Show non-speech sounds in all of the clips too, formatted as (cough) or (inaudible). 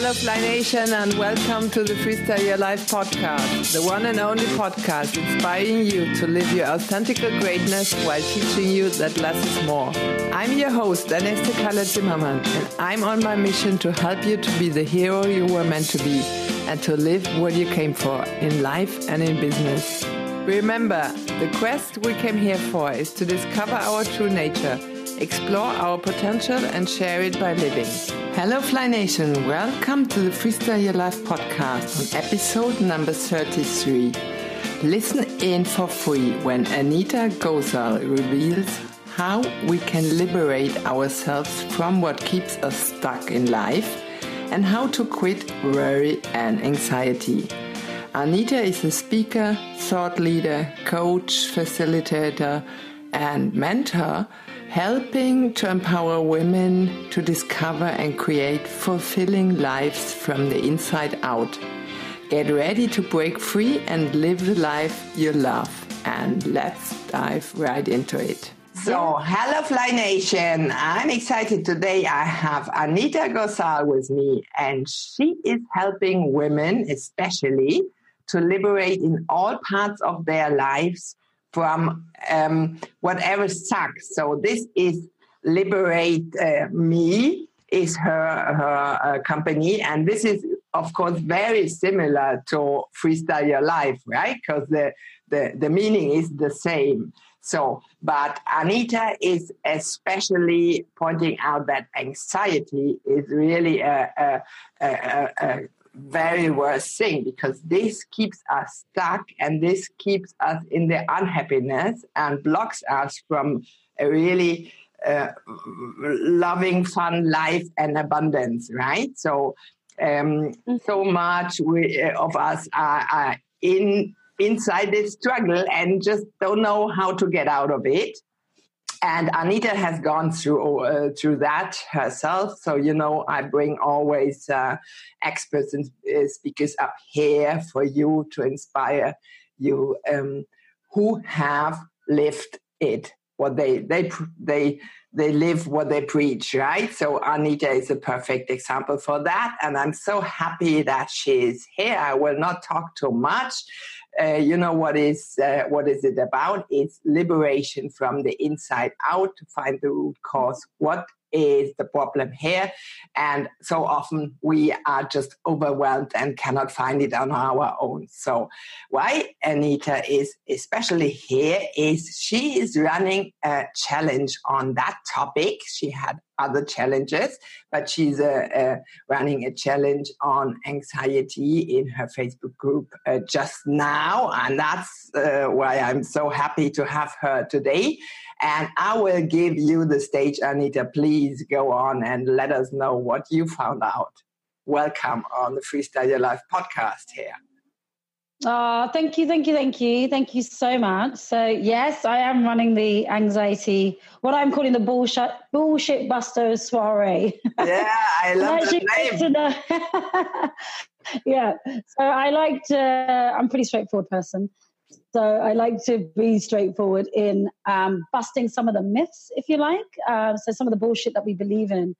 Hello, Fly Nation, and welcome to the Freestyle Your Life podcast, the one and only podcast inspiring you to live your authentic greatness while teaching you that less is more. I'm your host, Aneste Kalle Zimmermann, and I'm on my mission to help you to be the hero you were meant to be and to live what you came for in life and in business. Remember, the quest we came here for is to discover our true nature, explore our potential, and share it by living. Hello, Fly Nation. Welcome to the Freestyle Your Life podcast on episode number 33. Listen in for free when Anita Gosal reveals how we can liberate ourselves from what keeps us stuck in life and how to quit worry and anxiety. Anita is a speaker, thought leader, coach, facilitator, and mentor helping to empower women to discover and create fulfilling lives from the inside out. Get ready to break free and live the life you love. And let's dive right into it. So, hello, Fly Nation. I'm excited today. I have Anita Gosal with me, and she is helping women, especially to liberate in all parts of their lives from um, whatever sucks. So this is Liberate uh, Me is her her uh, company, and this is of course very similar to Freestyle Your Life, right? Because the, the the meaning is the same. So, but Anita is especially pointing out that anxiety is really a, a, a, a very worst thing because this keeps us stuck and this keeps us in the unhappiness and blocks us from a really uh, loving, fun life and abundance, right? So, um, so mm-hmm. much we, uh, of us are, are in inside this struggle and just don't know how to get out of it and Anita has gone through uh, through that herself. So you know, I bring always uh, experts and uh, speakers up here for you to inspire you um, who have lived it, what they they they they live what they preach, right? So Anita is a perfect example for that, and I'm so happy that she is here. I will not talk too much uh, you know what is uh, what is it about? It's liberation from the inside out to find the root cause. What is the problem here? And so often we are just overwhelmed and cannot find it on our own. So why Anita is especially here is she is running a challenge on that topic. She had other challenges, but she's uh, uh, running a challenge on anxiety in her Facebook group uh, just now. And that's uh, why I'm so happy to have her today. And I will give you the stage, Anita. Please go on and let us know what you found out. Welcome on the Freestyle Your Life podcast here. Oh, thank you, thank you, thank you, thank you so much. So yes, I am running the anxiety, what I'm calling the bullshit bullshit buster soiree. Yeah, I (laughs) love that name. (laughs) yeah, so I like to. I'm a pretty straightforward person, so I like to be straightforward in um, busting some of the myths, if you like. Uh, so some of the bullshit that we believe in,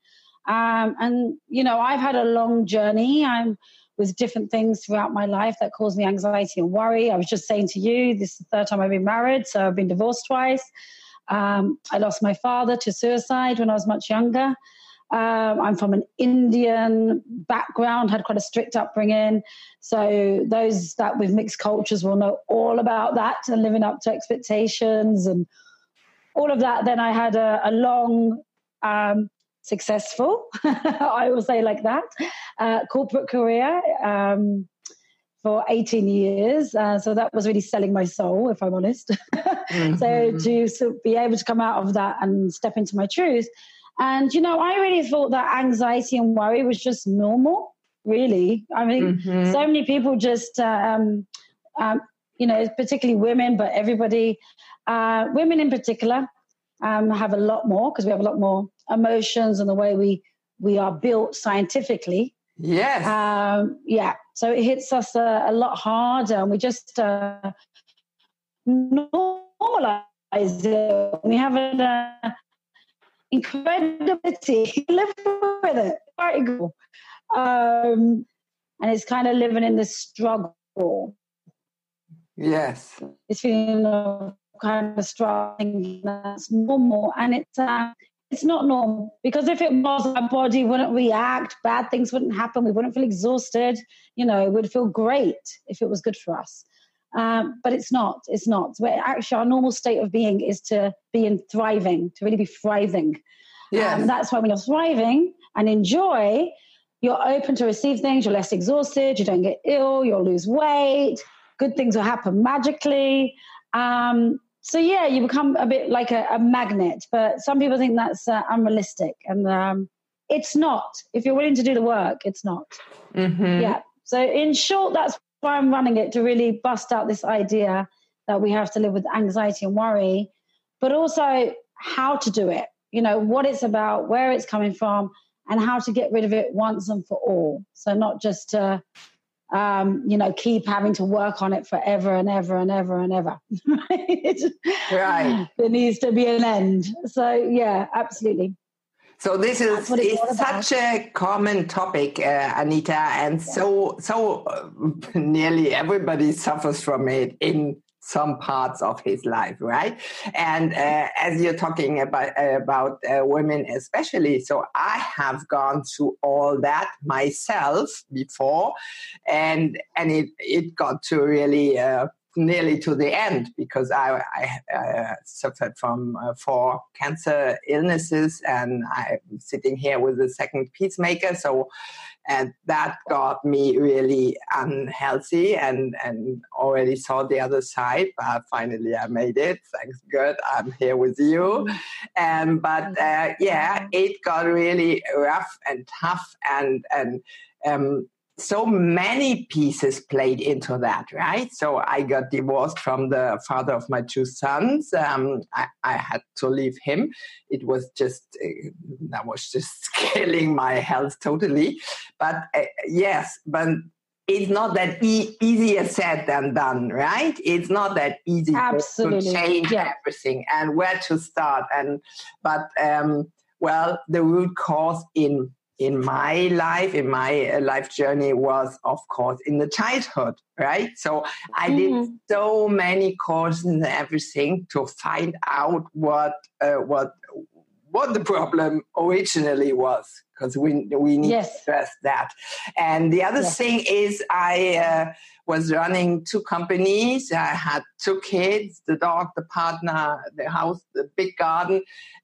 um, and you know, I've had a long journey. I'm with different things throughout my life that caused me anxiety and worry. I was just saying to you, this is the third time I've been married, so I've been divorced twice. Um, I lost my father to suicide when I was much younger. Um, I'm from an Indian background, had quite a strict upbringing. So those that with mixed cultures will know all about that and living up to expectations and all of that. Then I had a, a long um, successful, (laughs) I will say like that, uh, corporate career um, for 18 years. Uh, so that was really selling my soul, if I'm honest. (laughs) mm-hmm. So to so be able to come out of that and step into my truth. And, you know, I really thought that anxiety and worry was just normal, really. I mean, mm-hmm. so many people just, um, um, you know, particularly women, but everybody, uh, women in particular, um, have a lot more because we have a lot more emotions and the way we we are built scientifically. Yes. Um, yeah. So it hits us a, a lot harder, and we just uh, normalize it. We have an uh, incredibility. (laughs) Live with it. Very cool. Um, and it's kind of living in this struggle. Yes. It's feeling of kind of struggling that's normal. And it's, uh, it's not normal because if it was, our body wouldn't react, bad things wouldn't happen, we wouldn't feel exhausted, you know, it would feel great if it was good for us. Um, but it's not. It's not. But actually, our normal state of being is to be in thriving, to really be thriving. Yeah. Um, that's why when you're thriving and enjoy, you're open to receive things. You're less exhausted. You don't get ill. You'll lose weight. Good things will happen magically. Um, so yeah, you become a bit like a, a magnet. But some people think that's uh, unrealistic, and um, it's not. If you're willing to do the work, it's not. Mm-hmm. Yeah. So in short, that's why I'm running it to really bust out this idea that we have to live with anxiety and worry, but also how to do it. You know what it's about, where it's coming from, and how to get rid of it once and for all. So not just to um, you know, keep having to work on it forever and ever and ever and ever. (laughs) right. (laughs) There needs to be an end. So yeah, absolutely. So this is, is such a common topic, uh, Anita, and yeah. so so uh, (laughs) nearly everybody suffers from it in some parts of his life, right? And uh, as you're talking about about uh, women, especially, so I have gone through all that myself before, and and it it got to really uh, nearly to the end because I, I uh, suffered from uh, four cancer illnesses and I'm sitting here with the second peacemaker. So, and that got me really unhealthy and, and already saw the other side. But finally, I made it. Thanks God, I'm here with you. And but uh, yeah, it got really rough and tough and and um, so many pieces played into that, right? So I got divorced from the father of my two sons. Um, I, I, had to leave him. It was just, uh, that was just (laughs) killing my health totally. But uh, yes, but it's not that e- easier said than done, right? It's not that easy Absolutely. to change yeah. everything and where to start. And but um, well, the root cause in in my life, in my uh, life journey was, of course, in the childhood, right? So I mm-hmm. did so many courses and everything to find out what uh, what what the problem originally was, because we we need yes. to address that. And the other yes. thing is, I uh, was running two companies. I had two kids, the dog, the partner, the house, the big garden,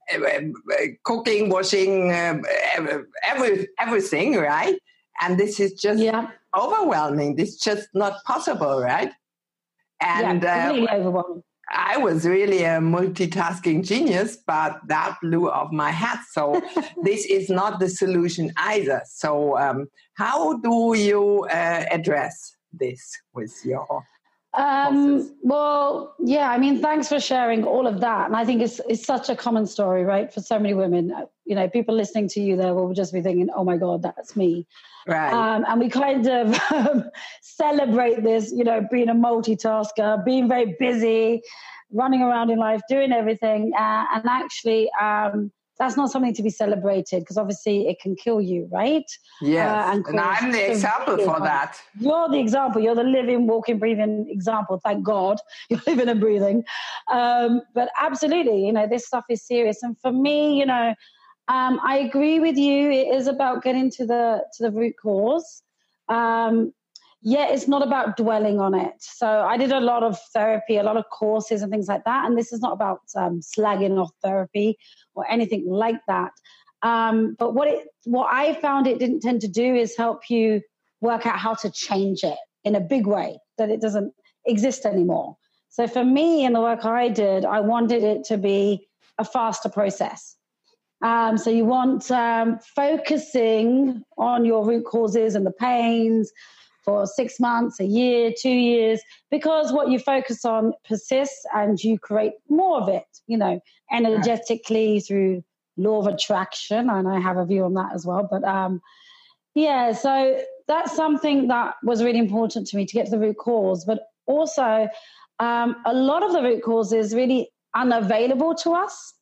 eh, eh, eh, cooking, washing, every, everything, right? And this is just yeah. overwhelming. This is just not possible, right? And yeah, uh, overwhelming. I was really a multitasking genius, but that blew off my head. So (laughs) this is not the solution either. So um, how do you uh, address this with your um, well, yeah, I mean, thanks for sharing all of that. And I think it's, it's such a common story, right? For so many women, you know, people listening to you there will just be thinking, oh my God, that's me. Right. Um, and we kind of celebrate this, you know, being a multitasker, being very busy, running around in life, doing everything. Uh, and actually, um, that's not something to be celebrated because obviously it can kill you, right? Yes. Uh, and, and I'm the example for that. You're the example. You're the living, walking, breathing example. Thank God (laughs) you're living and breathing. Um, but absolutely, you know, this stuff is serious. And for me, you know, um, I agree with you. It is about getting to the to the root cause. Um, yeah, it's not about dwelling on it. So I did a lot of therapy, a lot of courses and things like that. And this is not about um, slagging off therapy or anything like that. Um, but what it, what I found it didn't tend to do is help you work out how to change it in a big way that it doesn't exist anymore. So for me, in the work I did, I wanted it to be a faster process. Um, so you want um, focusing on your root causes and the pains, for six months, a year, two years, because what you focus on persists and you create more of it, you know, energetically through law of attraction. And I have a view on that as well. But um, yeah, so that's something that was really important to me to get to the root cause. But also, um, a lot of the root cause is really unavailable to us.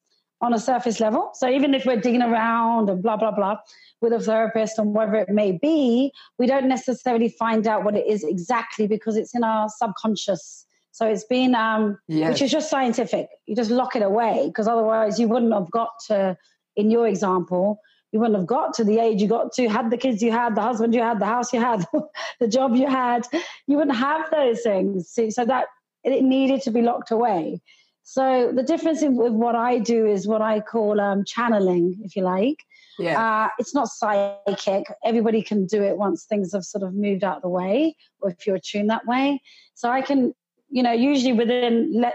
On a surface level. So even if we're digging around and blah, blah, blah with a therapist and whatever it may be, we don't necessarily find out what it is exactly because it's in our subconscious. So it's been, um, yes. which is just scientific. You just lock it away because otherwise you wouldn't have got to, in your example, you wouldn't have got to the age you got to, had the kids you had, the husband you had, the house you had, (laughs) the job you had. You wouldn't have those things. So that it needed to be locked away. So the difference in, with what I do is what I call um, channeling, if you like. Yeah. Uh, it's not psychic. Everybody can do it once things have sort of moved out of the way, or if you're attuned that way. So I can, you know, usually within let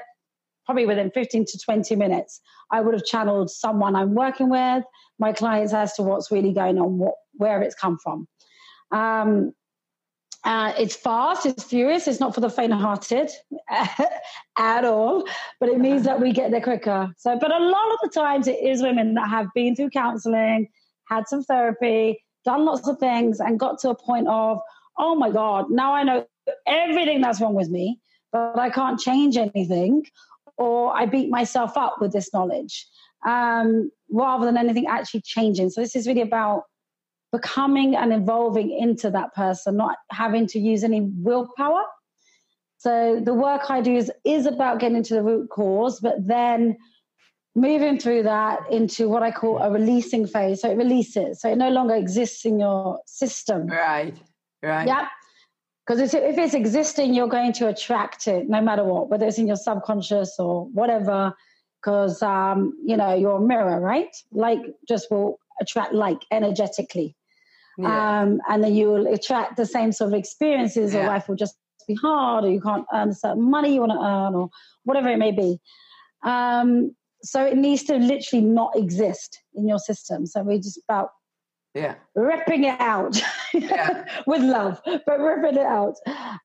probably within 15 to 20 minutes, I would have channeled someone I'm working with, my clients as to what's really going on, what where it's come from. Um, uh, it's fast, it's furious, it's not for the faint hearted (laughs) at all, but it means that we get there quicker. So, but a lot of the times it is women that have been through counseling, had some therapy, done lots of things, and got to a point of, oh my God, now I know everything that's wrong with me, but I can't change anything, or I beat myself up with this knowledge um, rather than anything actually changing. So, this is really about becoming and evolving into that person, not having to use any willpower. So the work I do is, is about getting to the root cause, but then moving through that into what I call a releasing phase. So it releases. So it no longer exists in your system. Right. Right. Yeah. Because if it's existing, you're going to attract it no matter what, whether it's in your subconscious or whatever. Because um, you know, you're a mirror, right? Like just will attract like energetically. Yeah. Um, and then you will attract the same sort of experiences, yeah. or life will just be hard, or you can't earn a certain money you want to earn, or whatever it may be. Um, so it needs to literally not exist in your system. So we're just about yeah ripping it out (laughs) yeah. with love, but ripping it out.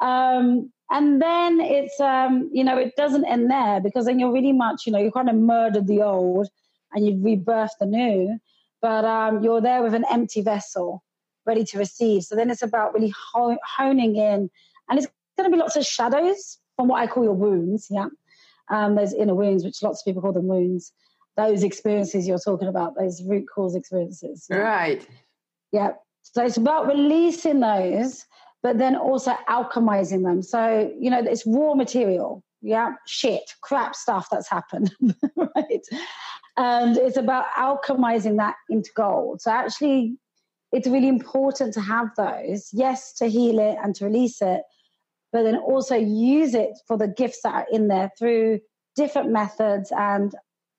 Um, and then it's um, you know it doesn't end there because then you're really much you know you kind of murdered the old and you've rebirthed the new, but um, you're there with an empty vessel ready to receive. So then it's about really honing in, and it's going to be lots of shadows from what I call your wounds. Yeah, um, those inner wounds, which lots of people call them wounds. Those experiences you're talking about, those root cause experiences. Yeah? Right. Yeah. So it's about releasing those, but then also alchemizing them. So you know, it's raw material. Yeah, shit, crap stuff that's happened, (laughs) right? And it's about alchemizing that into gold. So actually it's really important to have those, yes, to heal it and to release it, but then also use it for the gifts that are in there through different methods and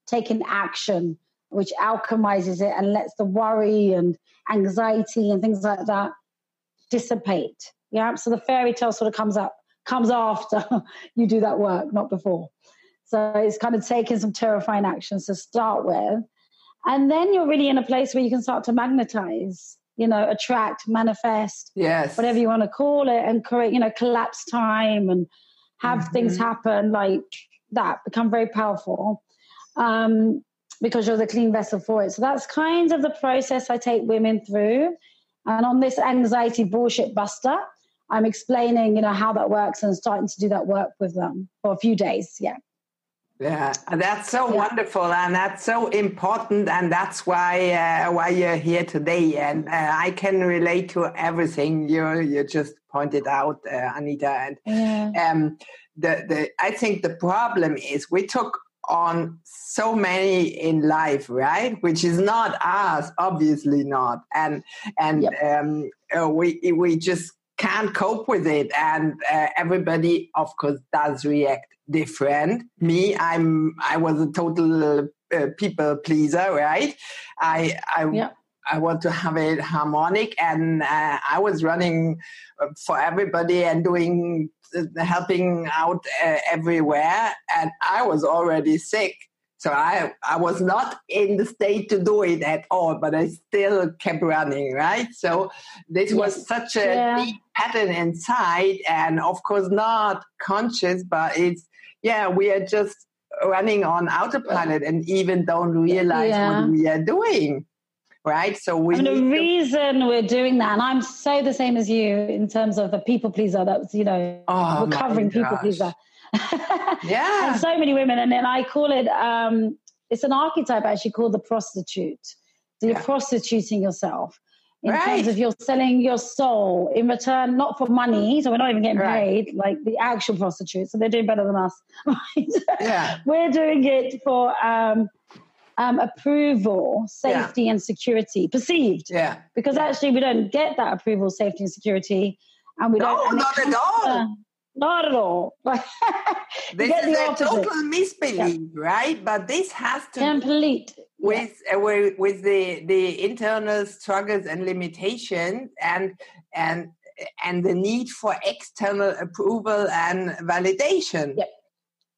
taking action, which alchemizes it and lets the worry and anxiety and things like that dissipate. Yeah. So the fairy tale sort of comes up, comes after (laughs) you do that work, not before. So it's kind of taking some terrifying actions to start with. And then you're really in a place where you can start to magnetize you know, attract, manifest, yes, whatever you want to call it, and create, you know, collapse time and have mm-hmm. things happen like that, become very powerful. Um, because you're the clean vessel for it. So that's kind of the process I take women through. And on this anxiety bullshit buster, I'm explaining, you know, how that works and starting to do that work with them for a few days. Yeah. Yeah, that's so yeah. wonderful, and that's so important, and that's why uh, why you're here today. And uh, I can relate to everything you you just pointed out, uh, Anita. And yeah. um, the the I think the problem is we took on so many in life, right? Which is not us, obviously not, and and yep. um, uh, we we just can't cope with it, and uh, everybody, of course, does react different. Me, I'm I was a total uh, people pleaser, right? I I yeah. I want to have it harmonic, and uh, I was running uh, for everybody and doing uh, helping out uh, everywhere, and I was already sick. So I, I was not in the state to do it at all, but I still kept running, right? So this yes. was such a yeah. deep pattern inside, and of course not conscious, but it's yeah, we are just running on autopilot and even don't realize yeah. what we are doing. Right. So we. And the reason to... we're doing that, and I'm so the same as you in terms of the people pleaser. That's you know, oh, recovering people pleaser. (laughs) yeah. And so many women, and then I call it um, it's an archetype actually called the prostitute. So you're yeah. prostituting yourself in right. terms of you're selling your soul in return, not for money. So we're not even getting right. paid like the actual prostitutes. So they're doing better than us. (laughs) Yeah. we're doing it for um, um, approval, safety, yeah. and security perceived. Yeah. Because actually, we don't get that approval, safety, and security, and we no, don't. not at all. not at all. (laughs) this is a total misbelief, yeah. right? But this has to complete with uh, with the the internal struggles and limitations and and and the need for external approval and validation. Yep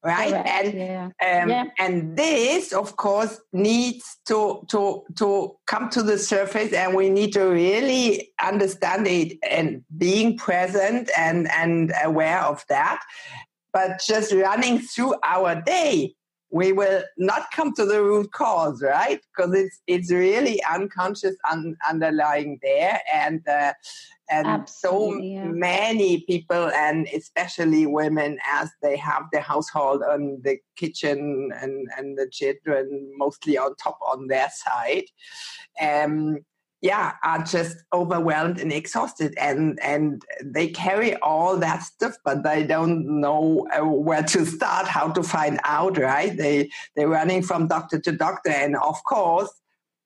right Correct. and yeah. Um, yeah. and this of course needs to to to come to the surface and we need to really understand it and being present and and aware of that but just running through our day we will not come to the root cause, right? Because it's it's really unconscious un, underlying there, and uh, and Absolutely, so yeah. many people, and especially women, as they have the household and the kitchen and and the children mostly on top on their side, um, yeah are just overwhelmed and exhausted and and they carry all that stuff but they don't know uh, where to start how to find out right? They they're running from doctor to doctor and of course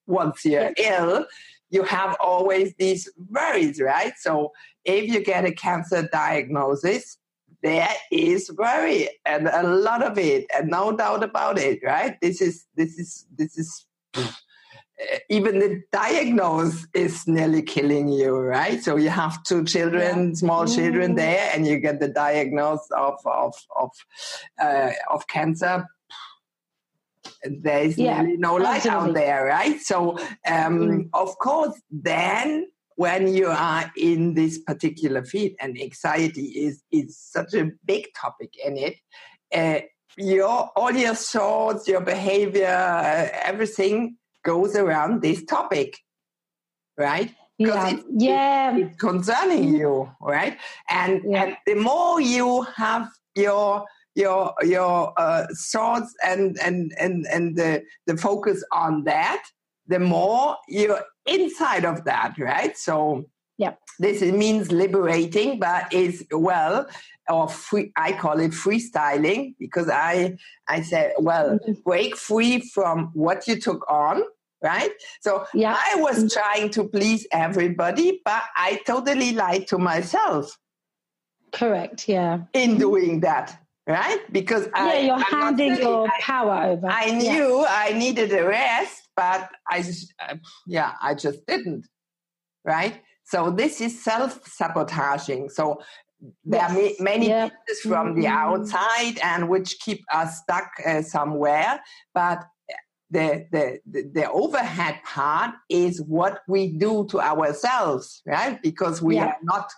once you're ill you have always these worries right? So if you get a cancer diagnosis there is worry and a lot of it and no doubt about it right? This is this is this is even the diagnose is nearly killing you, right? So you have two children, yeah. small children mm. there, and you get the diagnosis of of of uh, of cancer. There is yeah, nearly no light absolutely. out there, right? So um, mm. of course, then when you are in this particular field, and anxiety is is such a big topic in it. Uh, your all your thoughts, your behavior, uh, everything goes around this topic, right? Yeah, it's, yeah. It's concerning you, right? And yeah. and the more you have your your your uh, thoughts and and and and the the focus on that, the more you're inside of that, right? So yeah, this means liberating, but is well or free. I call it freestyling because I I said, well, mm-hmm. break free from what you took on, right? So yeah. I was mm-hmm. trying to please everybody, but I totally lied to myself. Correct. Yeah. In doing that. Right, because yeah, I, you're I'm handing your I, power over. I knew yeah. I needed a rest, but I, uh, yeah, I just didn't. Right, so this is self sabotaging. So there yes. are many yep. pieces from mm-hmm. the outside and which keep us stuck uh, somewhere but the, the, the, overhead part is what we do to ourselves, right? Because we yeah. are not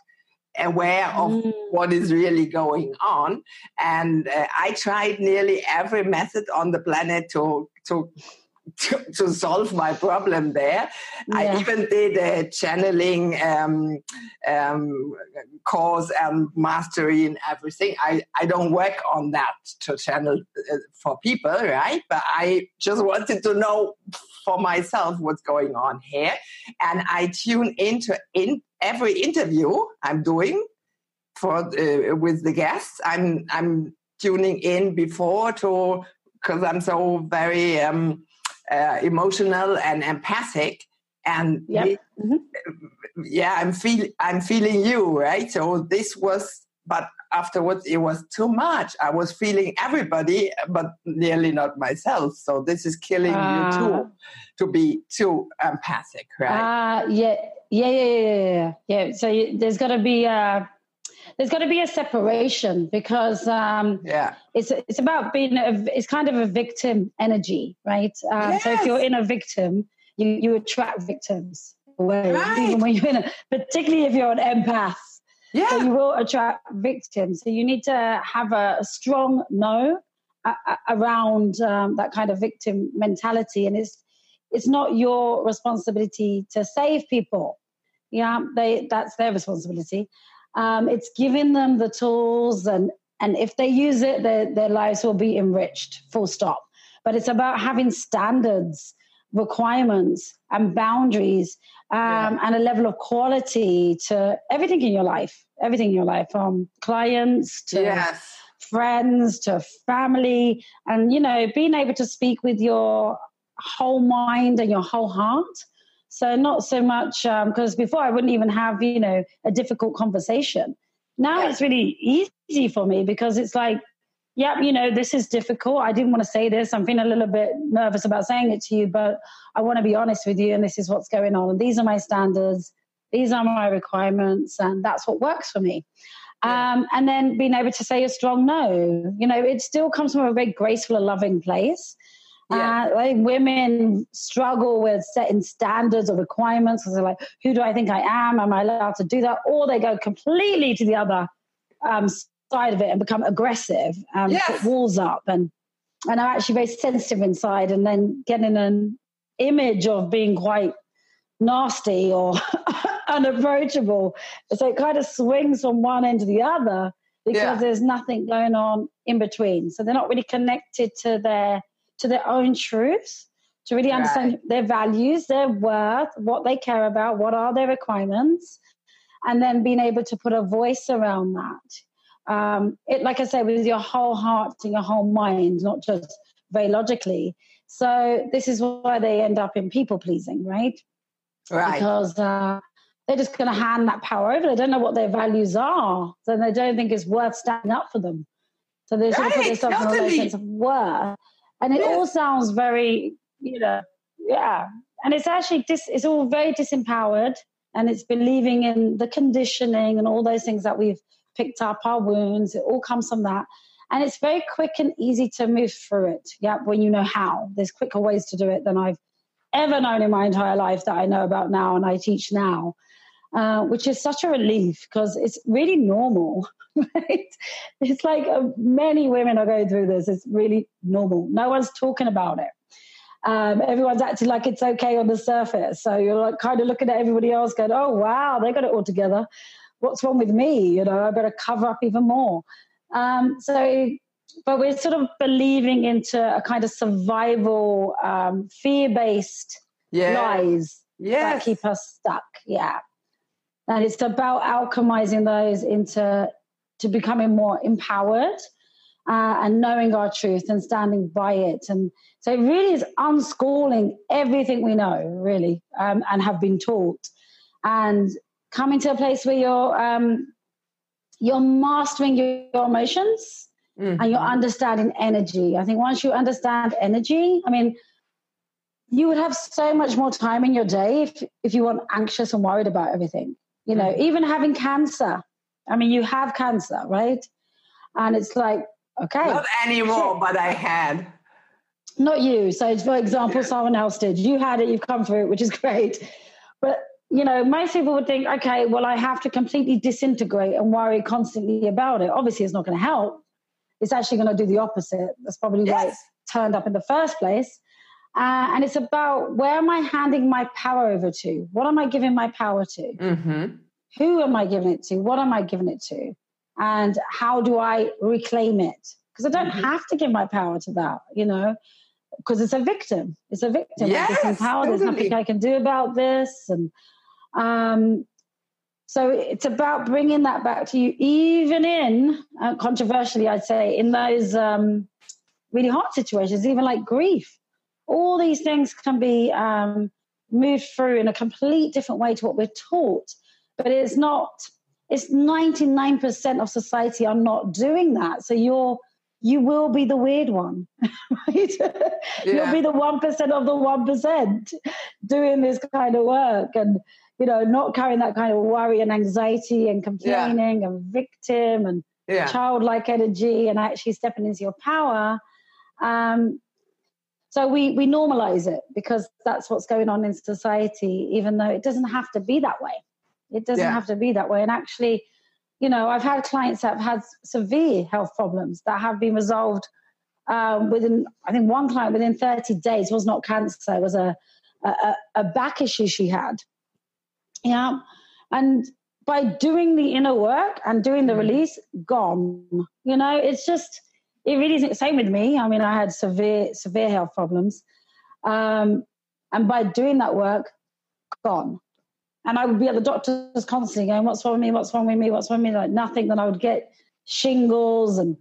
aware of mm. what is really going on. And uh, I tried nearly every method on the planet to, to to, (laughs) to, solve my problem there. Yeah. I even did a channeling um, um, course and mastery and everything. I, I don't work on that to channel uh, for people, right? But I just wanted to know for myself what's going on here. And I tune into in every interview I'm doing for uh, with the guests. I'm I'm tuning in before to because I'm so very um, uh, emotional and empathic and yep. mm-hmm. yeah i'm feel i'm feeling you right so this was but afterwards it was too much i was feeling everybody but nearly not myself so this is killing uh, you too ah. to be too empathic right uh, yeah yeah yeah yeah yeah, yeah. so you, there's got to be uh there's got to be a separation because um, yeah, it's it's about being a, it's kind of a victim energy, right? Um, yes. So if you're in a victim, you you attract victims away, right. even when you're in a, particularly if you're an empath. Yeah, so you will attract victims. So you need to have a, a strong no a, around um, that kind of victim mentality, and it's it's not your responsibility to save people. Yeah, they that's their responsibility. Um, it's giving them the tools, and and if they use it, their their lives will be enriched. Full stop. but it's about having standards, requirements, and boundaries, um, yeah. and a level of quality to everything in your life. Everything in your life, from clients to yes. friends to family, and you know, being able to speak with your whole mind and your whole heart. So not so much because um, before I wouldn't even have you know a difficult conversation. Now yeah. it's really easy for me because it's like yep, you know, this is difficult. I didn't want to say this. I'm feeling a little bit nervous about saying it to you, but I want to be honest with you, and this is what's going on. And these are my standards, these are my requirements, and that's what works for me. Yeah. Um, and then being able to say a strong no. You know, it still comes from a very graceful and loving place. Yeah. Uh, like women struggle with setting standards or requirements because they're like, who do I think I am? Am I allowed to do that? Or they go completely to the other um, side of it and become aggressive and yes. put walls up and and I'm actually very sensitive inside and then getting an image of being quite nasty or (laughs) unapproachable. So it kind of swings from one end to the other because yeah. there's nothing going on in between. So they're not really connected to their to their own truths, to really understand their values, their worth, what they care about, what are their requirements, and then being able to put a voice around that um, it like I say, with your whole heart and your whole mind, not just very logically. So this is why they end up in people pleasing, right? Right. Because uh, they're just going to hand that power over. They don't know what their values are, so they don't think it's worth standing up for them. So they sort right. of put themselves in a sense of worth, and it yes. all sounds very, you know, yeah. And it's actually dis- it's all very disempowered, and it's believing in the conditioning and all those things that we've picked up our wounds. It all comes from that. And it's very quick and easy to move through it. Yeah, when you know how. There's quicker ways to do it than I've ever known in my entire life that I know about now and I teach now, uh, which is such a relief because it's really normal. (laughs) Right? It's like uh, many women are going through this. It's really normal. No one's talking about it. Um, everyone's acting like it's okay on the surface. So you're like kind of looking at everybody else going, oh, wow, they got it all together what's wrong with me? You know, I better cover up even more. Um, so, but we're sort of believing into a kind of survival, um, fear based yeah. lies yes. that keep us stuck. Yeah. And it's about alchemizing those into to becoming more empowered uh, and knowing our truth and standing by it. And so it really is unschooling everything we know, really, um, and have been taught. And coming to a place where you're um, you're mastering your, your emotions mm-hmm. and you're understanding energy. I think once you understand energy, I mean, you would have so much more time in your day if if you weren't anxious and worried about everything. You know, mm-hmm. even having cancer. I mean, you have cancer, right? And it's like, okay, not anymore, but I had. Not you. So, for example, someone else did. You had it. You've come through it, which is (laughs) great. But you know, most people would think, okay, well, I have to completely disintegrate and worry constantly about it. Obviously, it's not going to help. It's actually going to do the opposite. That's probably yes. why it's turned up in the first place. Uh, and it's about where am I handing my power over to? What am I giving my power to? Mm-hmm. Who am I giving it to? What am I giving it to? And how do I reclaim it? Because I don't mm-hmm. have to give my power to that, you know, because it's a victim. It's a victim. Yes, power. Totally. There's nothing I can do about this. And um, so it's about bringing that back to you, even in, uh, controversially, I'd say, in those um, really hard situations, even like grief. All these things can be um, moved through in a complete different way to what we're taught. But it's not, it's 99% of society are not doing that. So you're, you will be the weird one, (laughs) right? Yeah. You'll be the 1% of the 1% doing this kind of work. And, you know, not carrying that kind of worry and anxiety and complaining yeah. and victim and yeah. childlike energy and actually stepping into your power. Um, so we, we normalize it because that's what's going on in society, even though it doesn't have to be that way. It doesn't yeah. have to be that way. And actually, you know, I've had clients that have had severe health problems that have been resolved um, within, I think one client within 30 days was not cancer, it was a, a, a back issue she had. Yeah. And by doing the inner work and doing the mm. release, gone. You know, it's just, it really isn't the same with me. I mean, I had severe, severe health problems. Um, and by doing that work, gone. And I would be at the doctors constantly going, What's wrong with me? What's wrong with me? What's wrong with me? Like nothing. Then I would get shingles and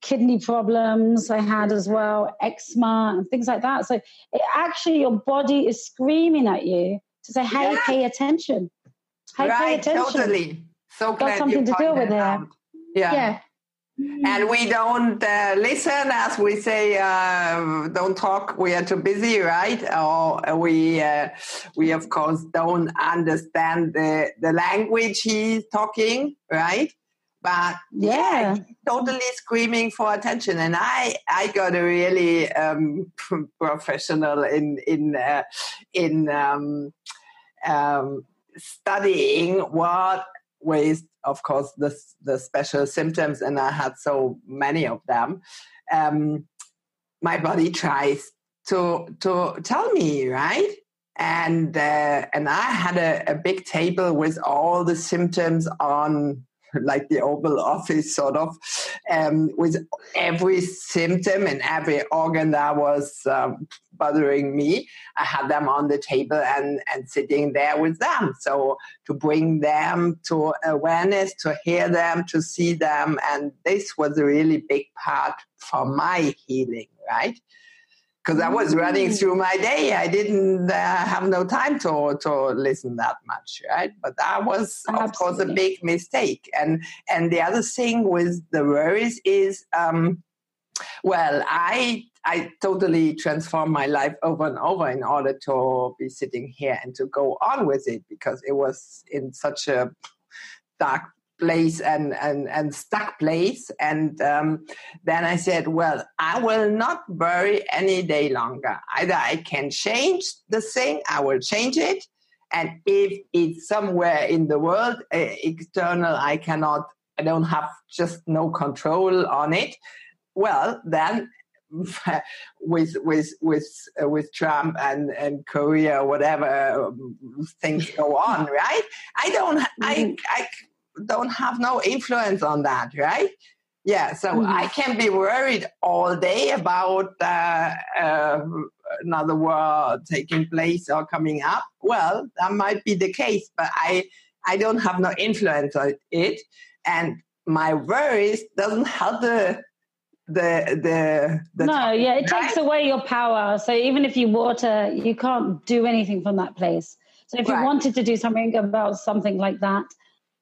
kidney problems I had as well, eczema and things like that. So it actually, your body is screaming at you to say, Hey, yeah. pay attention. Hey, right, pay attention. Totally. So glad Got something to deal with there. Yeah. yeah. And we don't uh, listen, as we say, uh, don't talk. We are too busy, right? Or we, uh, we of course don't understand the the language he's talking, right? But yeah, yeah totally screaming for attention. And I, I got a really um, (laughs) professional in in uh, in um, um, studying what ways of course the the special symptoms and i had so many of them. Um, my body tries to to tell me right? And uh, and i had a, a big table with all the symptoms on (laughs) like the Oval Office, sort of, um, with every symptom and every organ that was um, bothering me. I had them on the table and, and sitting there with them. So to bring them to awareness, to hear them, to see them. And this was a really big part for my healing, right? Because I was running through my day. I didn't uh, have no time to to listen that much, right? But that was, of Absolutely. course, a big mistake. And and the other thing with the worries is, um, well, I I totally transformed my life over and over in order to be sitting here and to go on with it because it was in such a dark place and, and, and stuck place. And um, then I said, well, I will not worry any day longer. Either I can change the thing, I will change it. And if it's somewhere in the world uh, external, I cannot, I don't have just no control on it. Well, then (laughs) with with with uh, with Trump and and Korea, whatever um, things go on, right? I don't. I mm-hmm. I don't have no influence on that, right? Yeah, so mm-hmm. I can be worried all day about uh, uh, another war taking place or coming up. Well, that might be the case, but I I don't have no influence on it, and my worries doesn't help the the the, the no topic, yeah it right? takes away your power so even if you water you can't do anything from that place so if right. you wanted to do something about something like that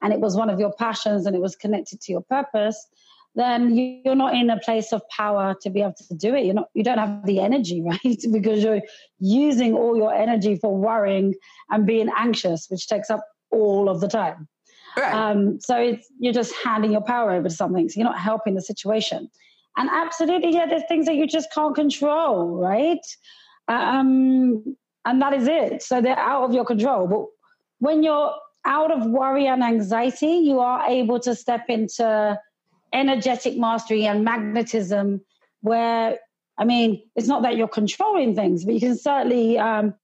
and it was one of your passions and it was connected to your purpose, then you're not in a place of power to be able to do it. You're not, you don't have the energy, (laughs) right? because you're using all your energy for worrying and being anxious, which takes up all of the time. Right. Um, so it's, you're just handing your power over to something. So you're not helping the situation. And absolutely, yeah, there's things that you just can't control, right? Um, and that is it. So they're out of your control. But when you're out of worry and anxiety, you are able to step into energetic mastery and magnetism where I mean, it's not that you're controlling things, but you can certainly um,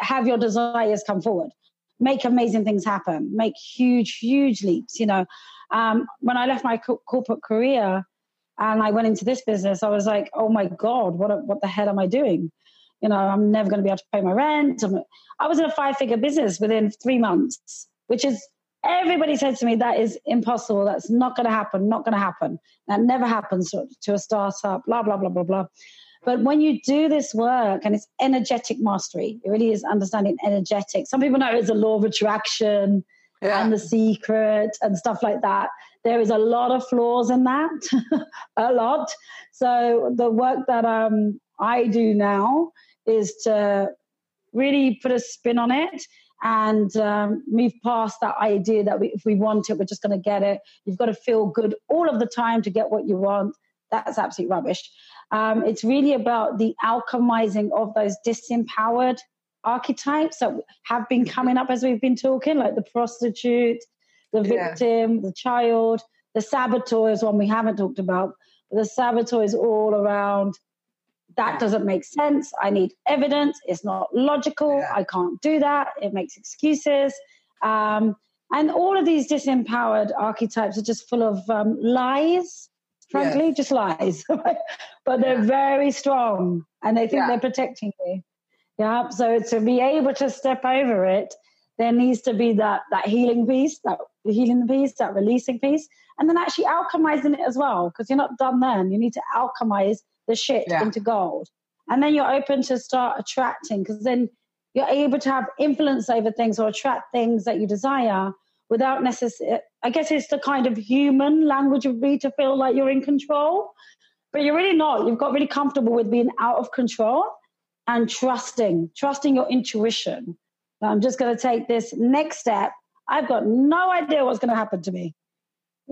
have your desires come forward, make amazing things happen, make huge, huge leaps. You know, um, when I left my co- corporate career and I went into this business, I was like, oh my God, what, what the hell am I doing? You know, I'm never going to be able to pay my rent. I'm, I was in a five figure business within three months which is everybody said to me that is impossible. That's not going to happen not going to happen. That never happens to a startup blah blah blah blah blah. But when you do this work and it's energetic mastery it really is understanding energetic some people know it's a law of attraction yeah. and the secret and stuff like that. There is a lot of flaws in that (laughs) a lot. So the work that um, i do now is to really put a spin on it and um, move past that idea that we, if we want it, we're just going to get it. You've got to feel good all of the time to get what you want. That's absolute rubbish. Um, it's really about the alchemizing of those disempowered archetypes that have been coming up as we've been talking, like the prostitute, the victim, yeah. the child, the saboteur is one we haven't talked about. But the saboteur is all around that doesn't make sense. I need evidence. It's not logical. Yeah. I can't do that. It makes excuses. Um, and all of these disempowered archetypes are just full of um, lies frankly, just lies. (laughs) but they're yeah. very strong and they think they're protecting you. Yeah. So to be able to step over it, there needs to be that that healing piece, that healing piece, that releasing piece, and then actually alchemizing it as well. Because you're not done then. You need to alchemize the shit yeah. into gold. And then you're open to start attracting because then you're able to have influence over things or attract things that you desire without necessarily, I guess it's the kind of human language of me to feel like you're in control, but you're really not. You've got really comfortable with being out of control and trusting, trusting your intuition. I'm just going to take this next step. I've got no idea what's going to happen to me.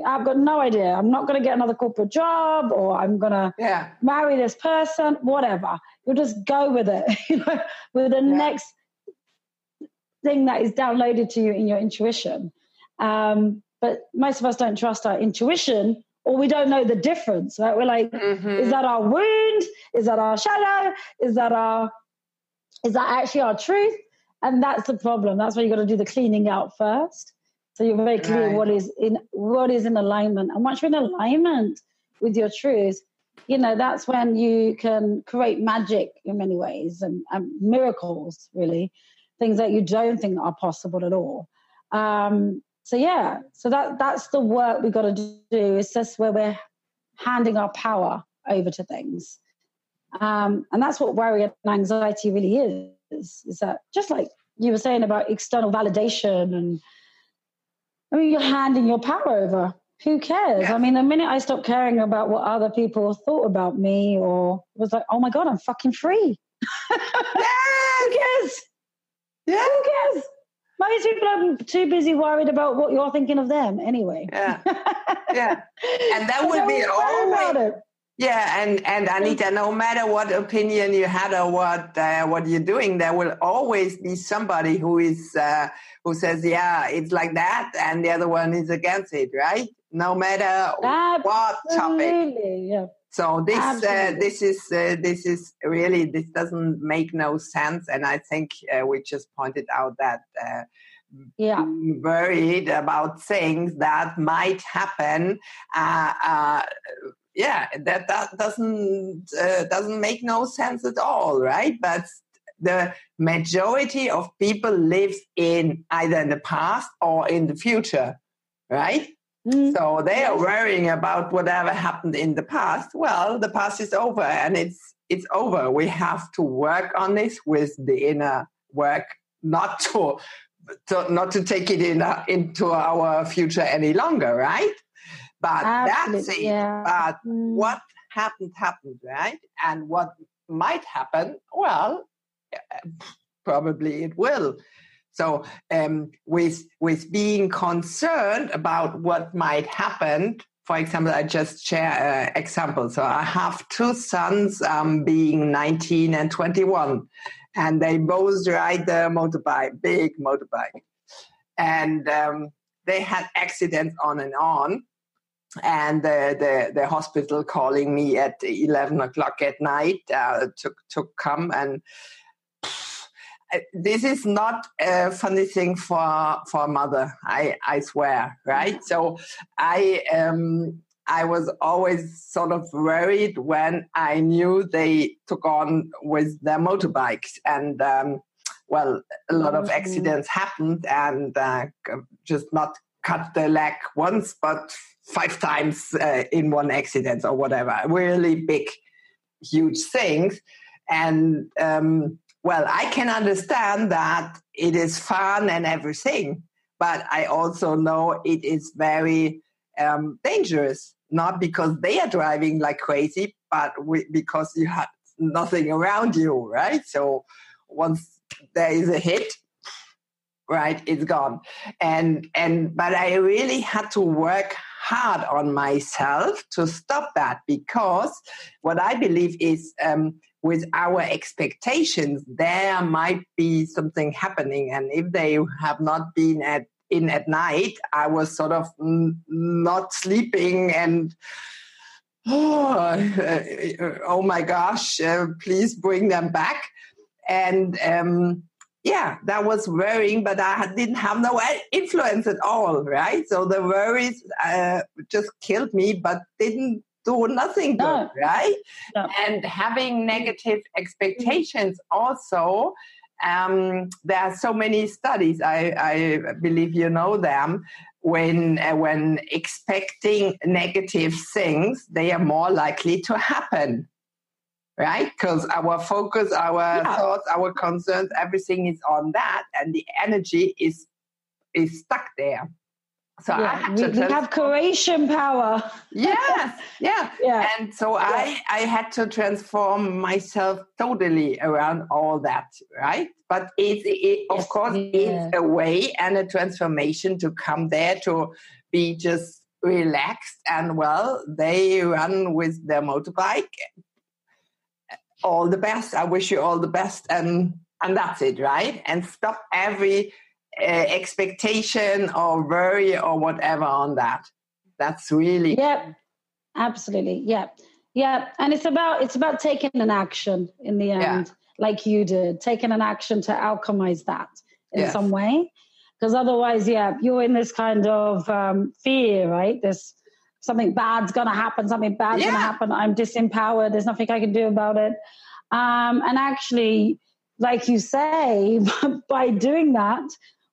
I've got no idea. I'm not going to get another corporate job or I'm going to yeah. marry this person, whatever. You'll just go with it, (laughs) you know, with the yeah. next thing that is downloaded to you in your intuition. Um, but most of us don't trust our intuition or we don't know the difference, right? We're like, mm-hmm. is that our wound? Is that our shadow? Is that our, is that actually our truth? And that's the problem. That's why you got to do the cleaning out first. So you're very clear right. what is in what is in alignment. And once you're in alignment with your truth, you know, that's when you can create magic in many ways and, and miracles, really, things that you don't think are possible at all. Um, so yeah, so that that's the work we've got to do. It's just where we're handing our power over to things. Um, and that's what worry and anxiety really is, is that just like you were saying about external validation and I mean, you're handing your power over. Who cares? Yeah. I mean, the minute I stopped caring about what other people thought about me or was like, oh my God, I'm fucking free. (laughs) yes! Who cares? Yeah. Who cares? Most people are too busy worried about what you're thinking of them anyway. Yeah. (laughs) Yeah. And that would be always. Yeah, and and Anita, no matter what opinion you had or what uh, what you're doing, there will always be somebody who is uh, who says, "Yeah, it's like that," and the other one is against it, right? No matter Absolutely. what topic. Yeah. So this uh, this is uh, this is really this doesn't make no sense, and I think uh, we just pointed out that uh, yeah. worried about things that might happen uh, uh, yeah, that that doesn't uh, doesn't make no sense at all, right? But the majority of people live in either in the past or in the future, right? Mm. So they are worrying about whatever happened in the past. Well, the past is over and it's it's over. We have to work on this with the inner work, not to, to not to take it in, uh, into our future any longer, right? But Absolutely, that's it. Yeah. But mm. what happened happened, right? And what might happen, well, probably it will. So um, with with being concerned about what might happen, for example, I just share an example. So I have two sons, um, being 19 and 21, and they both ride the motorbike, big motorbike, and um, they had accidents on and on and the, the, the hospital calling me at 11 o'clock at night uh, to, to come and this is not a funny thing for for a mother i i swear right so i um i was always sort of worried when i knew they took on with their motorbikes and um well a lot of mm-hmm. accidents happened and uh, just not cut the leg once but five times uh, in one accident or whatever. Really big, huge things. And um, well, I can understand that it is fun and everything, but I also know it is very um, dangerous. Not because they are driving like crazy, but we, because you have nothing around you, right? So once there is a hit, right, it's gone. And and but I really had to work hard on myself to stop that because what I believe is um, with our expectations, there might be something happening. And if they have not been at in at night, I was sort of n- not sleeping and oh, (sighs) oh my gosh, uh, please bring them back. And um, yeah, that was worrying, but I didn't have no influence at all, right? So the worries uh, just killed me, but didn't do nothing good, No. right? No. And having negative expectations also. Um, there are so many studies. I, I believe you know them. When uh, when expecting negative things, they are more likely to happen, right? Because our focus, our Yeah. thoughts, our concerns, everything is on that, and the energy is is stuck there. So I Yeah, we, we have creation power. yes, (laughs) yeah. Yeah. And so I, I had to transform myself totally around all that, right? But it's, it, of Yes, course, yeah. it's a way and a transformation to come there to be just relaxed and well, they run with their motorbike. All the best. I wish you all the best, and and that's it, right? And stop every uh, expectation or worry or whatever on that. That's really Yep. Absolutely. Yeah. Yeah. And it's about it's about taking an action in the Yeah. end, like you did, taking an action to alchemize that in Yes. some way. Because otherwise, yeah, you're in this kind of um, fear, right? This something bad's gonna happen, something bad's gonna happen. I'm disempowered, there's nothing I can do about it. Um, and actually, like you say, (laughs) by doing that,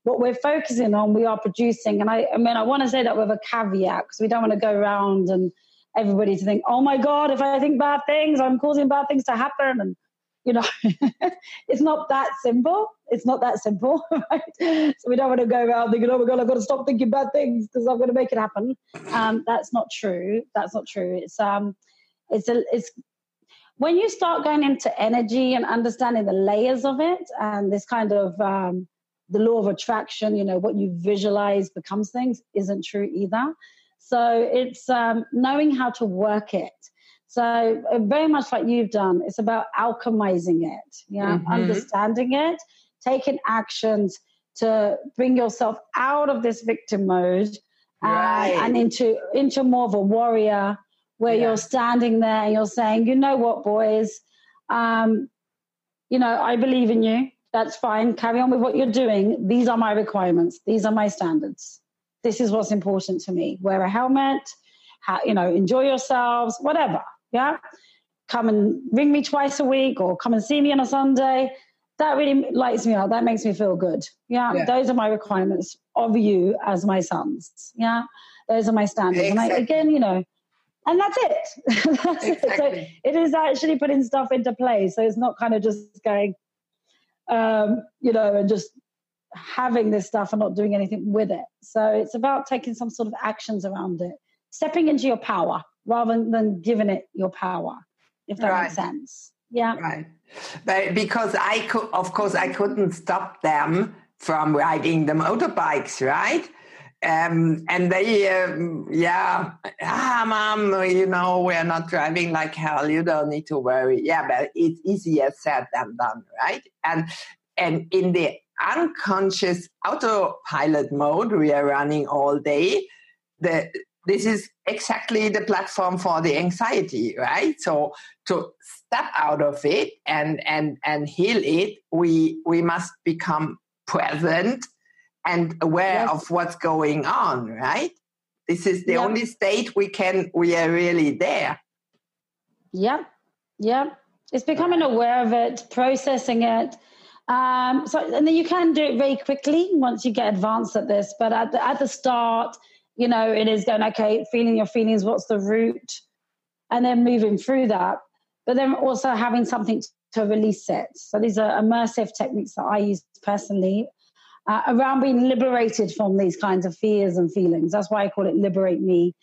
what we're focusing on, we are producing. And I, I mean, I want to say that with a caveat because we don't want to go around and everybody to think, oh my God, if I think bad things, I'm causing bad things to happen. And, you know, (laughs) it's not that simple. It's not that simple, (laughs) right? So we don't want to go around thinking, oh my God, I've got to stop thinking bad things because I'm going to make it happen. Um, that's not true. That's not true. It's, um, it's, a, it's, when you start going into energy and understanding the layers of it and this kind of um, the law of attraction, you know, what you visualize becomes things isn't true either. So it's um, knowing how to work it. So uh, very much like you've done, it's about alchemizing it, yeah, Mhm. understanding it, taking actions to bring yourself out of this victim mode uh, Right. and into into more of a warrior where Yeah. you're standing there and you're saying, you know what, boys, um, you know, I believe in you. That's fine. Carry on with what you're doing. These are my requirements. These are my standards. This is what's important to me. Wear a helmet. Ha- you know, enjoy yourselves. Whatever. Yeah. Come and ring me twice a week, or come and see me on a Sunday. That really lights me up. That makes me feel good. Yeah. Yeah. Those are my requirements of you as my sons. Yeah. Those are my standards. And I, again, you know, and that's it. (laughs) that's it. So it is actually putting stuff into place. So it's not kind of just going, um, you know, and just having this stuff and not doing anything with it. So it's about taking some sort of actions around it, stepping into your power rather than giving it your power, if that Right. makes sense. Yeah. Right. But because I could, of course, I couldn't stop them from riding the motorbikes, right? Um, and they, um, yeah, ah, mom, you know, we're not driving like hell. You don't need to worry. Yeah, but it's easier said than done, right? And and in the unconscious autopilot mode we are running all day, the this is exactly the platform for the anxiety, right? So to step out of it and and and heal it, we we must become present and aware Yes. of what's going on, right? This is the Yeah. only state we can we are really there. Yeah, yeah. It's becoming aware of it, processing it. Um, so, and then you can do it very quickly once you get advanced at this. But at the, at the start, you know, it is going okay, feeling your feelings. What's the root, and then moving through that. But then also having something to release it. So these are immersive techniques that I use personally uh, around being liberated from these kinds of fears and feelings. That's why I call it liberate me.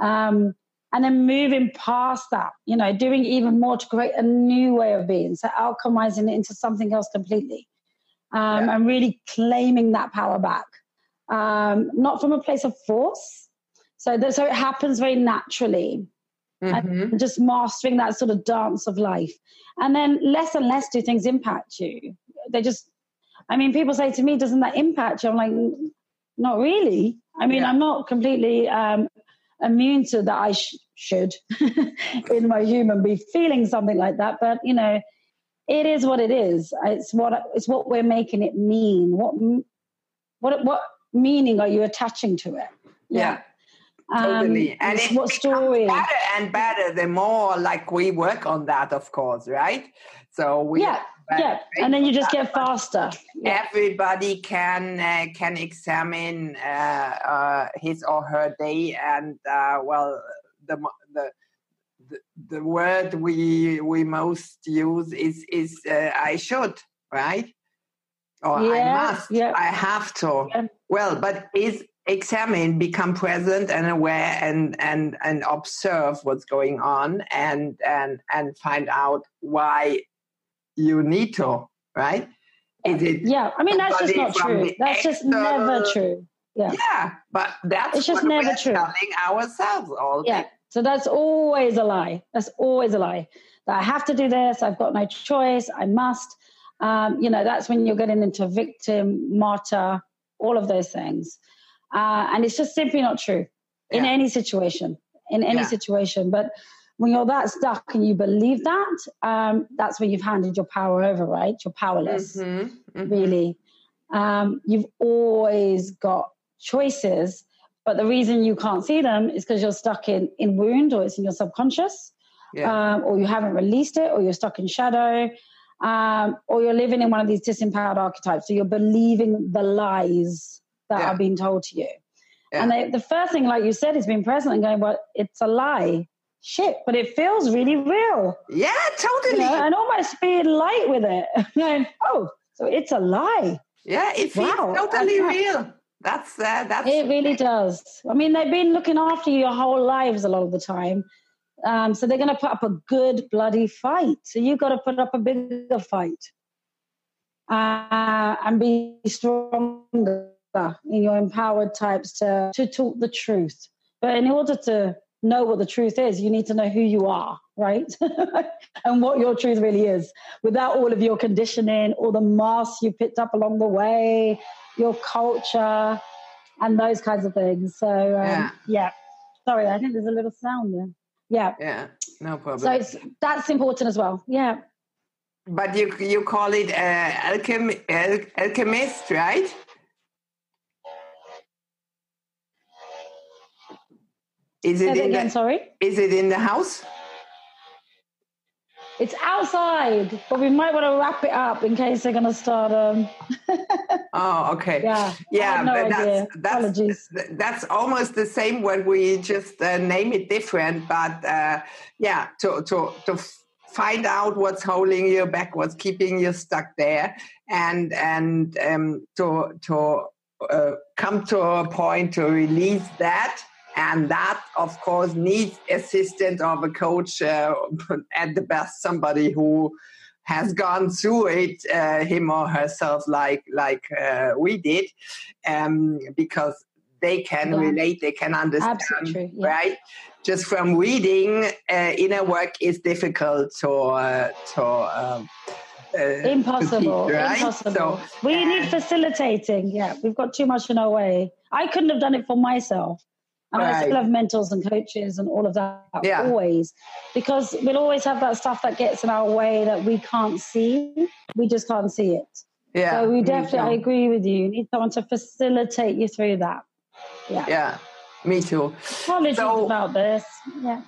Um, and then moving past that, you know, doing even more to create a new way of being, so alchemizing it into something else completely, um, Yeah. and really claiming that power back, um, not from a place of force. So that so it happens very naturally, Mhm. and just mastering that sort of dance of life, and then less and less do things impact you. They just, I mean, people say to me, "Doesn't that impact you?" I'm like, not really. I mean, Yeah. I'm not completely um, immune to that. I sh- should, (laughs) in my human, be feeling something like that. But you know, it is what it is. It's what it's what we're making it mean. What what what meaning are you attaching to it? Yeah. totally. and it's it what story? better and better the more like we work on that, of course, right? So we Yeah, yeah, and then you just get faster. Yeah. everybody can uh, can examine uh, uh, his or her day and uh, well the the the, the word we we most use is is uh, I should right or I must yeah. I have to Yeah. Well but is examine become present and aware and and and observe what's going on and and and find out why you need to right is it Yeah, I mean that's just not true. That's just never true. Yeah, yeah, but that's It's just what never we're true. telling ourselves all yeah. day. So that's always a lie. That's always a lie. That I have to do this. I've got no choice. I must. Um, you know, that's when you're getting into victim, martyr, all of those things, uh, and it's just simply not true in Yeah. any situation. In any Yeah. situation, but when you're that stuck and you believe that, um, that's when you've handed your power over, right? You're powerless. Mhm, mhm. really. Um, you've always got choices, but the reason you can't see them is because you're stuck in, in wound or it's in your subconscious, Yeah. um, or you haven't released it, or you're stuck in shadow, um, or you're living in one of these disempowered archetypes. So you're believing the lies that Yeah. are being told to you. Yeah. And they, the first thing, like you said, is being present and going, well, it's a lie. Shit, but it feels really real yeah, you totally. know, and almost being light with it. (laughs) Going, oh, so it's a lie. yeah, it feels Wow, totally real. That's uh, that's It really does. I mean, they've been looking after you your whole lives a lot of the time. Um, so they're going to put up a good bloody fight. So you've got to put up a bigger fight uh, and be stronger in your empowered types to, to talk the truth. But in order to know what the truth is, you need to know who you are, right? (laughs) and what your truth really is without all of your conditioning, all the masks you picked up along the way, your culture, and those kinds of things. So, um, Yeah. yeah. Sorry, I think there's a little sound there. Yeah. yeah, no problem. So it's that's important as well. Yeah. but you you call it uh, alchem- al- alchemist, right? Is Say it that in again, the, sorry. is it in the house? It's outside, but we might want to wrap it up in case they're going to start. Um, (laughs) Oh, okay. yeah. Yeah, no but idea. that's that's Apologies. that's almost the same when we just uh, name it different. But uh, yeah, to to to find out what's holding you back, what's keeping you stuck there, and and um, to to uh, come to a point to release that. And that, of course, needs assistance of a coach, uh, (laughs) at the best somebody who has gone through it, uh, him or herself, like like uh, we did, um, because they can Yeah. relate, they can understand, Absolutely yeah. right? Just from reading, uh, inner work is difficult to uh, to. Um, uh, Impossible. right? Impossible. So, we need facilitating. Yeah, we've got too much in our way. I couldn't have done it for myself. And I still Right. have mentors and coaches and all of that Yeah. always. Because we'll always have that stuff that gets in our way that we can't see. We just can't see it. yeah, so we definitely, I agree with you. You need someone to facilitate you through that. Yeah. Yeah, me too. Apologies So- about this. Yeah.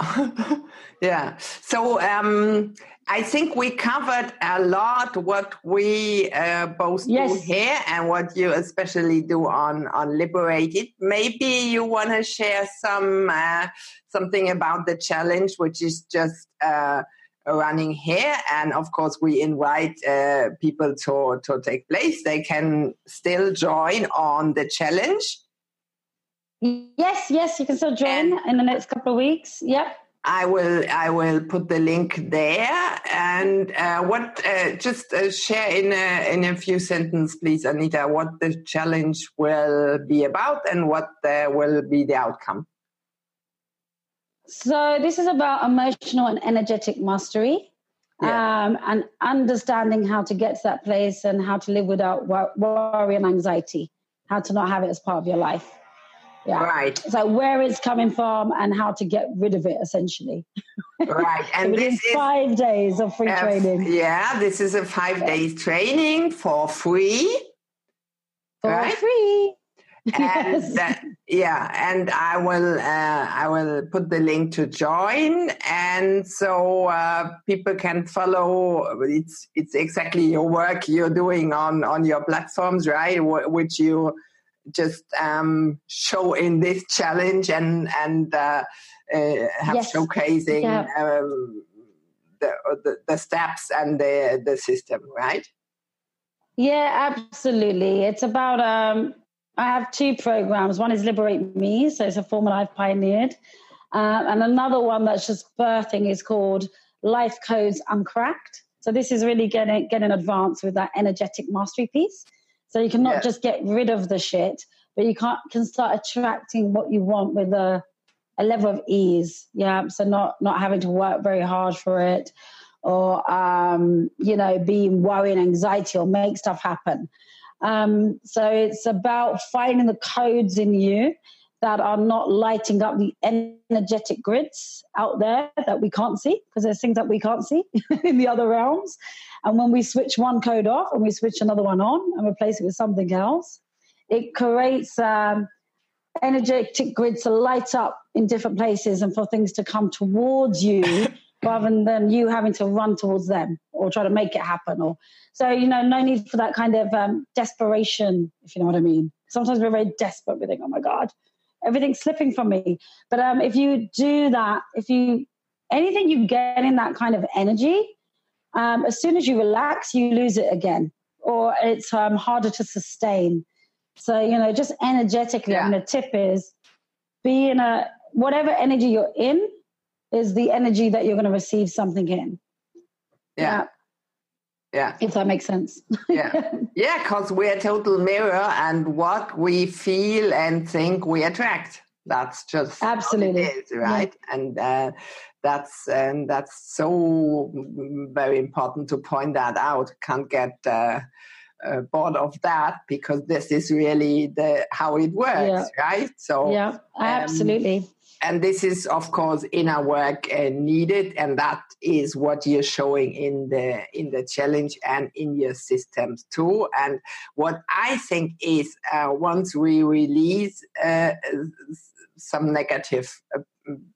(laughs) yeah. So um, I think we covered a lot what we uh, both do here and what you especially do on on Liberated. Maybe you want to share some uh, something about the challenge, which is just. Uh, running here and of course we invite uh, people to to take place they can still join on the challenge Yes, yes, you can still join in the next couple of weeks. Yep. I will I will put the link there and uh, what uh, just uh, share in a, in a few sentences please Anita what the challenge will be about and what will be the outcome So this is about emotional and energetic mastery. Yeah. Um, and understanding how to get to that place and how to live without wor- worry and anxiety, how to not have it as part of your life. Yeah. right So where it's coming from and how to get rid of it, essentially. right (laughs) and Within this is five days of free uh, training yeah this is a five days training for free for right. free. (laughs) and uh, yeah and i will uh, i will put the link to join and so uh, people can follow it's it's exactly your work you're doing on on your platforms right which you just um, show in this challenge and and uh, uh, have yes. showcasing yeah. um, the, the, the steps and the the system right yeah absolutely it's about um I have two programs. One is Liberate Me, so it's a formula I've pioneered. Uh, and another one that's just birthing is called Life Codes Uncracked. So this is really getting getting advanced with that energetic mastery piece. So you can not yeah. just get rid of the shit, but you can't can start attracting what you want with a a level of ease. Yeah. So not not having to work very hard for it or um, you know, being worried and anxiety or make stuff happen. Um, so it's about finding the codes in you that are not lighting up the energetic grids out there that we can't see because there's things that we can't see (laughs) in the other realms. And when we switch one code off and we switch another one on and replace it with something else, it creates um, energetic grids to light up in different places and for things to come towards you (laughs) rather than you having to run towards them or try to make it happen or so you know no need for that kind of um, desperation if you know what i mean sometimes we're very desperate we think oh my god everything's slipping from me but um, if you do that if you anything you get in that kind of energy um, as soon as you relax you lose it again or it's um, harder to sustain so you know just energetically yeah. I mean, the tip is be in a whatever energy you're in is the energy that you're going to receive something in. Yeah. yeah. If that makes sense. yeah. (laughs) Yeah, because we're a total mirror and what we feel and think we attract. That's just absolutely is, right? Yeah. And uh, that's and that's so very important to point that out. Can't get uh, uh, bored of that because this is really the how it works, yeah. right? So yeah, absolutely. Um, and this is of course inner work uh, needed and that is what you're showing in the in the challenge and in your systems too. And what i think is uh, once we release uh, some negative uh,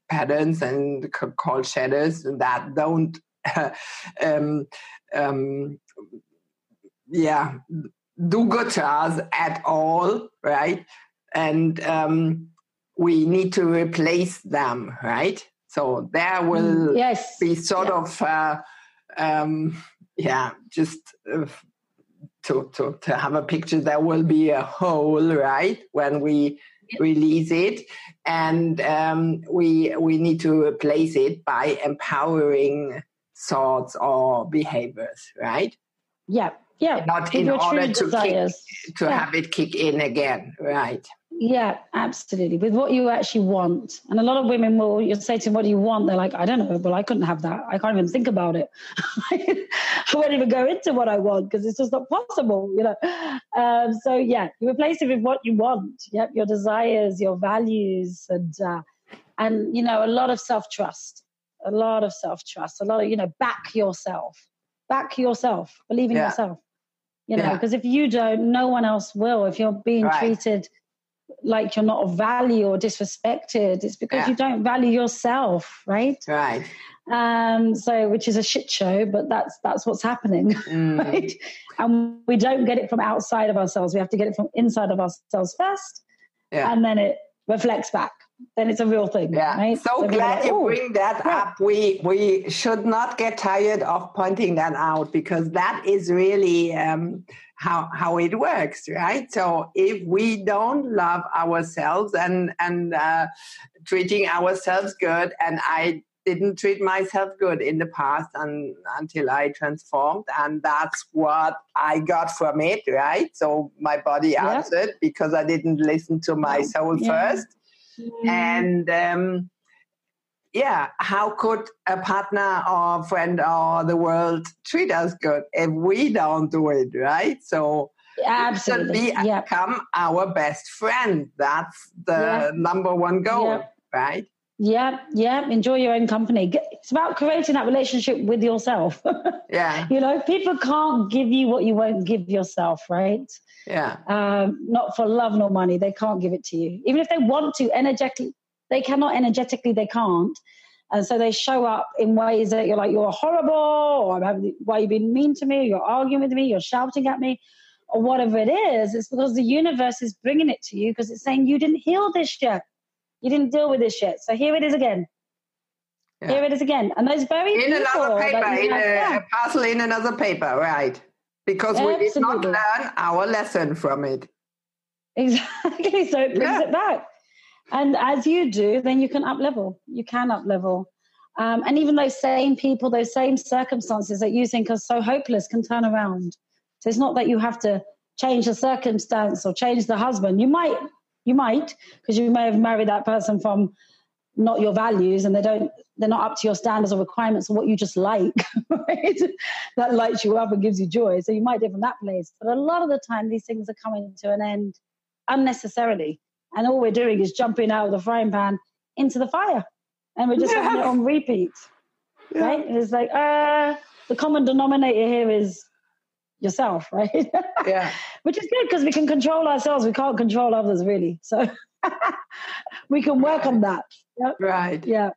patterns and called shadows that don't (laughs) um, um, yeah do good to us at all right? And um, we need to replace them, right? So there will mm, yes. be sort yeah. of, uh, um, yeah, just uh, to, to, to have a picture, there will be a hole, right? When we release it and um, we we need to replace it by empowering thoughts or behaviors right yeah yeah not in order to kick, to yeah. have it kick in again right yeah, absolutely. With what you actually want. And a lot of women will, you say to them, What do you want? They're like, I don't know, but I couldn't have that. I can't even think about it. (laughs) I won't even go into what I want because it's just not possible, you know. Um, so, yeah, you replace it with what you want. Yep, your desires, your values, and, uh, and you know, a lot of self trust. A lot of self trust. A lot of, you know, back yourself. Back yourself. Believe in yeah. yourself. You know, because yeah. if you don't, no one else will. If you're being right. treated like you're not of value or disrespected. It's because yeah. you don't value yourself, right? Right. Um, so which is a shit show, but that's that's what's happening, (laughs) mm. right? And we don't get it from outside of ourselves. We have to get it from inside of ourselves first, yeah. and then it reflects back. Then it's a real thing. Yeah. Right? So, so glad like, you bring that yeah. up. We we should not get tired of pointing that out because that is really. Um, how how it works right so if we don't love ourselves and and uh, treating ourselves good and i didn't treat myself good in the past and, until i transformed and that's what i got from it right so my body yeah. answered because i didn't listen to my soul yeah. first mm. and um, yeah, how could a partner or friend or the world treat us good if we don't do it, right? So absolutely be, yep. become our best friend. That's the yep. number one goal, yep. right? Yeah, yeah. Enjoy your own company. It's about creating that relationship with yourself. (laughs) yeah. You know, people can't give you what you won't give yourself, right? Yeah. Um, not for love nor money. They can't give it to you. Even if they want to energetically, they cannot energetically, they can't. And so they show up in ways that you're like, you're horrible, or why you being mean to me, you're arguing with me, you're shouting at me, or whatever it is. It's because the universe is bringing it to you because it's saying you didn't heal this yet. You didn't deal with this yet. So here it is again. Yeah. Here it is again. And those very in people another paper, in a, yeah. a, parcel in another paper, right? Because we did not learn our lesson from it. Exactly. So it brings yeah. it back. And as you do, then you can up level. You can up level. Um, and even those same people, those same circumstances that you think are so hopeless can turn around. So it's not that you have to change the circumstance or change the husband. You might you might, because you may have married that person from not your values and they don't they're not up to your standards or requirements or what you just like (laughs) right that lights you up and gives you joy so you might do it from that place but a lot of the time these things are coming to an end unnecessarily and all we're doing is jumping out of the frying pan into the fire and we're just yeah. having it on repeat yeah. right it's like uh the common denominator here is yourself, right? (laughs) Yeah. Which is good because we can control ourselves. We can't control others really. So (laughs) we can work on that. Yep. Right. Yeah.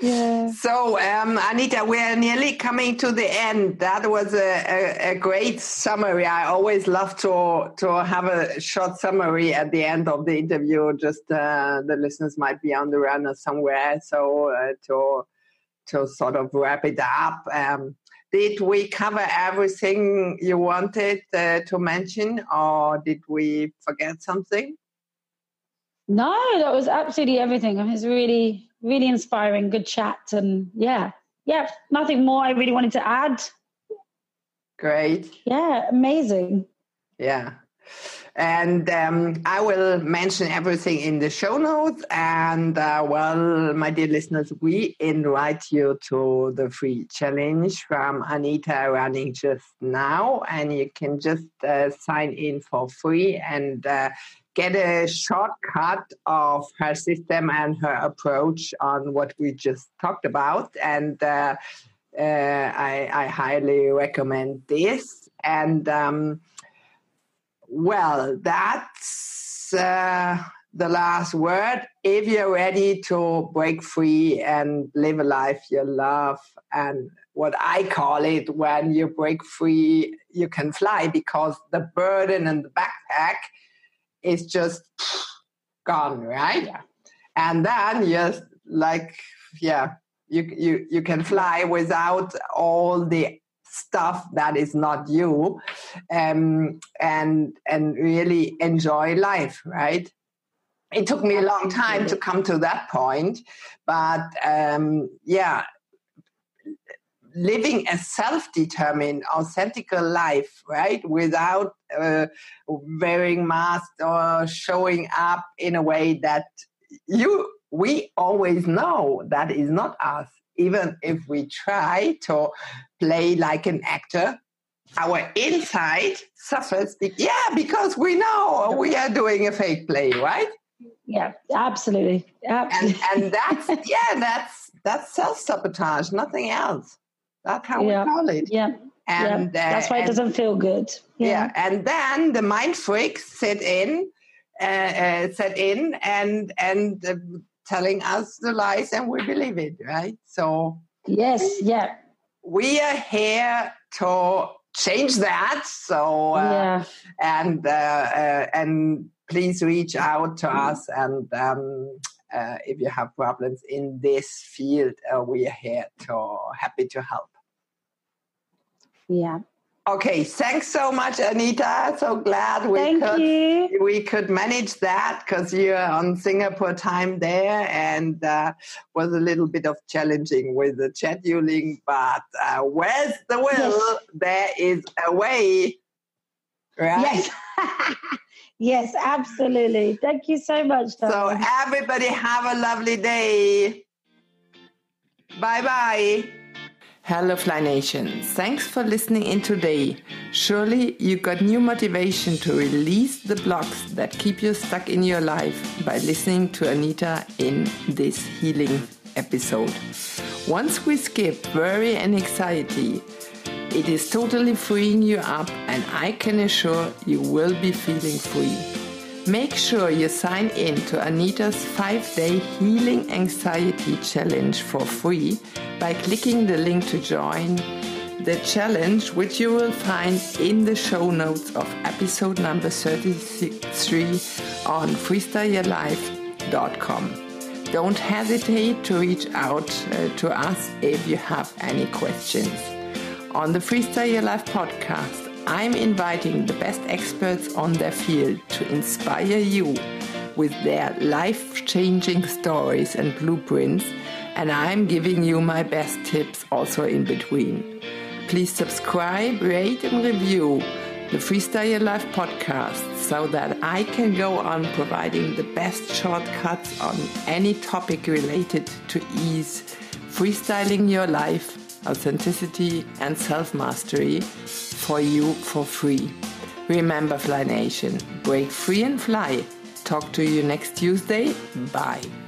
Yeah. So, um, Anita, we're nearly coming to the end. That was a, a, a, great summary. I always love to to have a short summary at the end of the interview. Just uh, the listeners might be on the run or somewhere, so uh, to to sort of wrap it up. Um, did we cover everything you wanted uh, to mention, or did we forget something? No, that was absolutely everything. It was really, really inspiring. Good chat, and yeah, yeah, nothing more. I really wanted to add. Great. Yeah, amazing. Yeah. And um, I will mention everything in the show notes. And uh, well, my dear listeners, we invite you to the free challenge from Anita running just now. And you can just uh, sign in for free and uh, get a shortcut of her system and her approach on what we just talked about. And uh, uh, I, I, highly recommend this. And um, well, that's uh, the last word. If you're ready to break free and live a life you love, and what I call it, when you break free, you can fly because the burden and the backpack is just gone, right? Yeah. And then you're like, yeah, you, you, you can fly without all the stuff that is not you um, and and really enjoy life right? It took me a long time to come to that point but um, yeah living a self-determined authentic life right without uh, wearing masks or showing up in a way that you we always know that is not us even if we try to play like an actor, our inside suffers. Yeah, because we know we are doing a fake play, right? Yeah, absolutely. absolutely. And, and that's (laughs) yeah, that's that's self sabotage, nothing else. That's how yeah. we call it. Yeah. And yeah. that's why it doesn't feel good. Yeah. yeah. And then the mind freaks set in, uh, uh, set in, and and uh, telling us the lies, and we believe it, right? So yes, yeah we are here to change that. So uh, yeah. and uh, uh, and please reach out to us and. Um, uh, if you have problems in this field, uh, we are here to happy to help. Yeah, Okay, thanks so much, Anita. So glad we Thank could you. we could manage that because you're on Singapore time there, and uh, was a little bit of challenging with the scheduling. But uh, where's the will? Yes. There is a way, right? Yes. (laughs) yes, absolutely. Thank you so much. Darling. So everybody have a lovely day. Bye bye. Hello Fly Nation, thanks for listening in today. Surely you got new motivation to release the blocks that keep you stuck in your life by listening to Anita in this healing episode. Once we skip worry and anxiety, it is totally freeing you up and I can assure you will be feeling free. Make sure you sign in to Anita's 5-day Healing Anxiety Challenge for free by clicking the link to join the challenge, which you will find in the show notes of episode number 33 on freestyleyourlife.com. Don't hesitate to reach out uh, to us if you have any questions. On the Freestyle Your Life podcast, I'm inviting the best experts on their field to inspire you with their life changing stories and blueprints, and I'm giving you my best tips also in between. Please subscribe, rate, and review the Freestyle Your Life podcast so that I can go on providing the best shortcuts on any topic related to ease, freestyling your life authenticity, and self mastery for you for free. Remember, Fly Nation, break free and fly. Talk to you next Tuesday. Bye.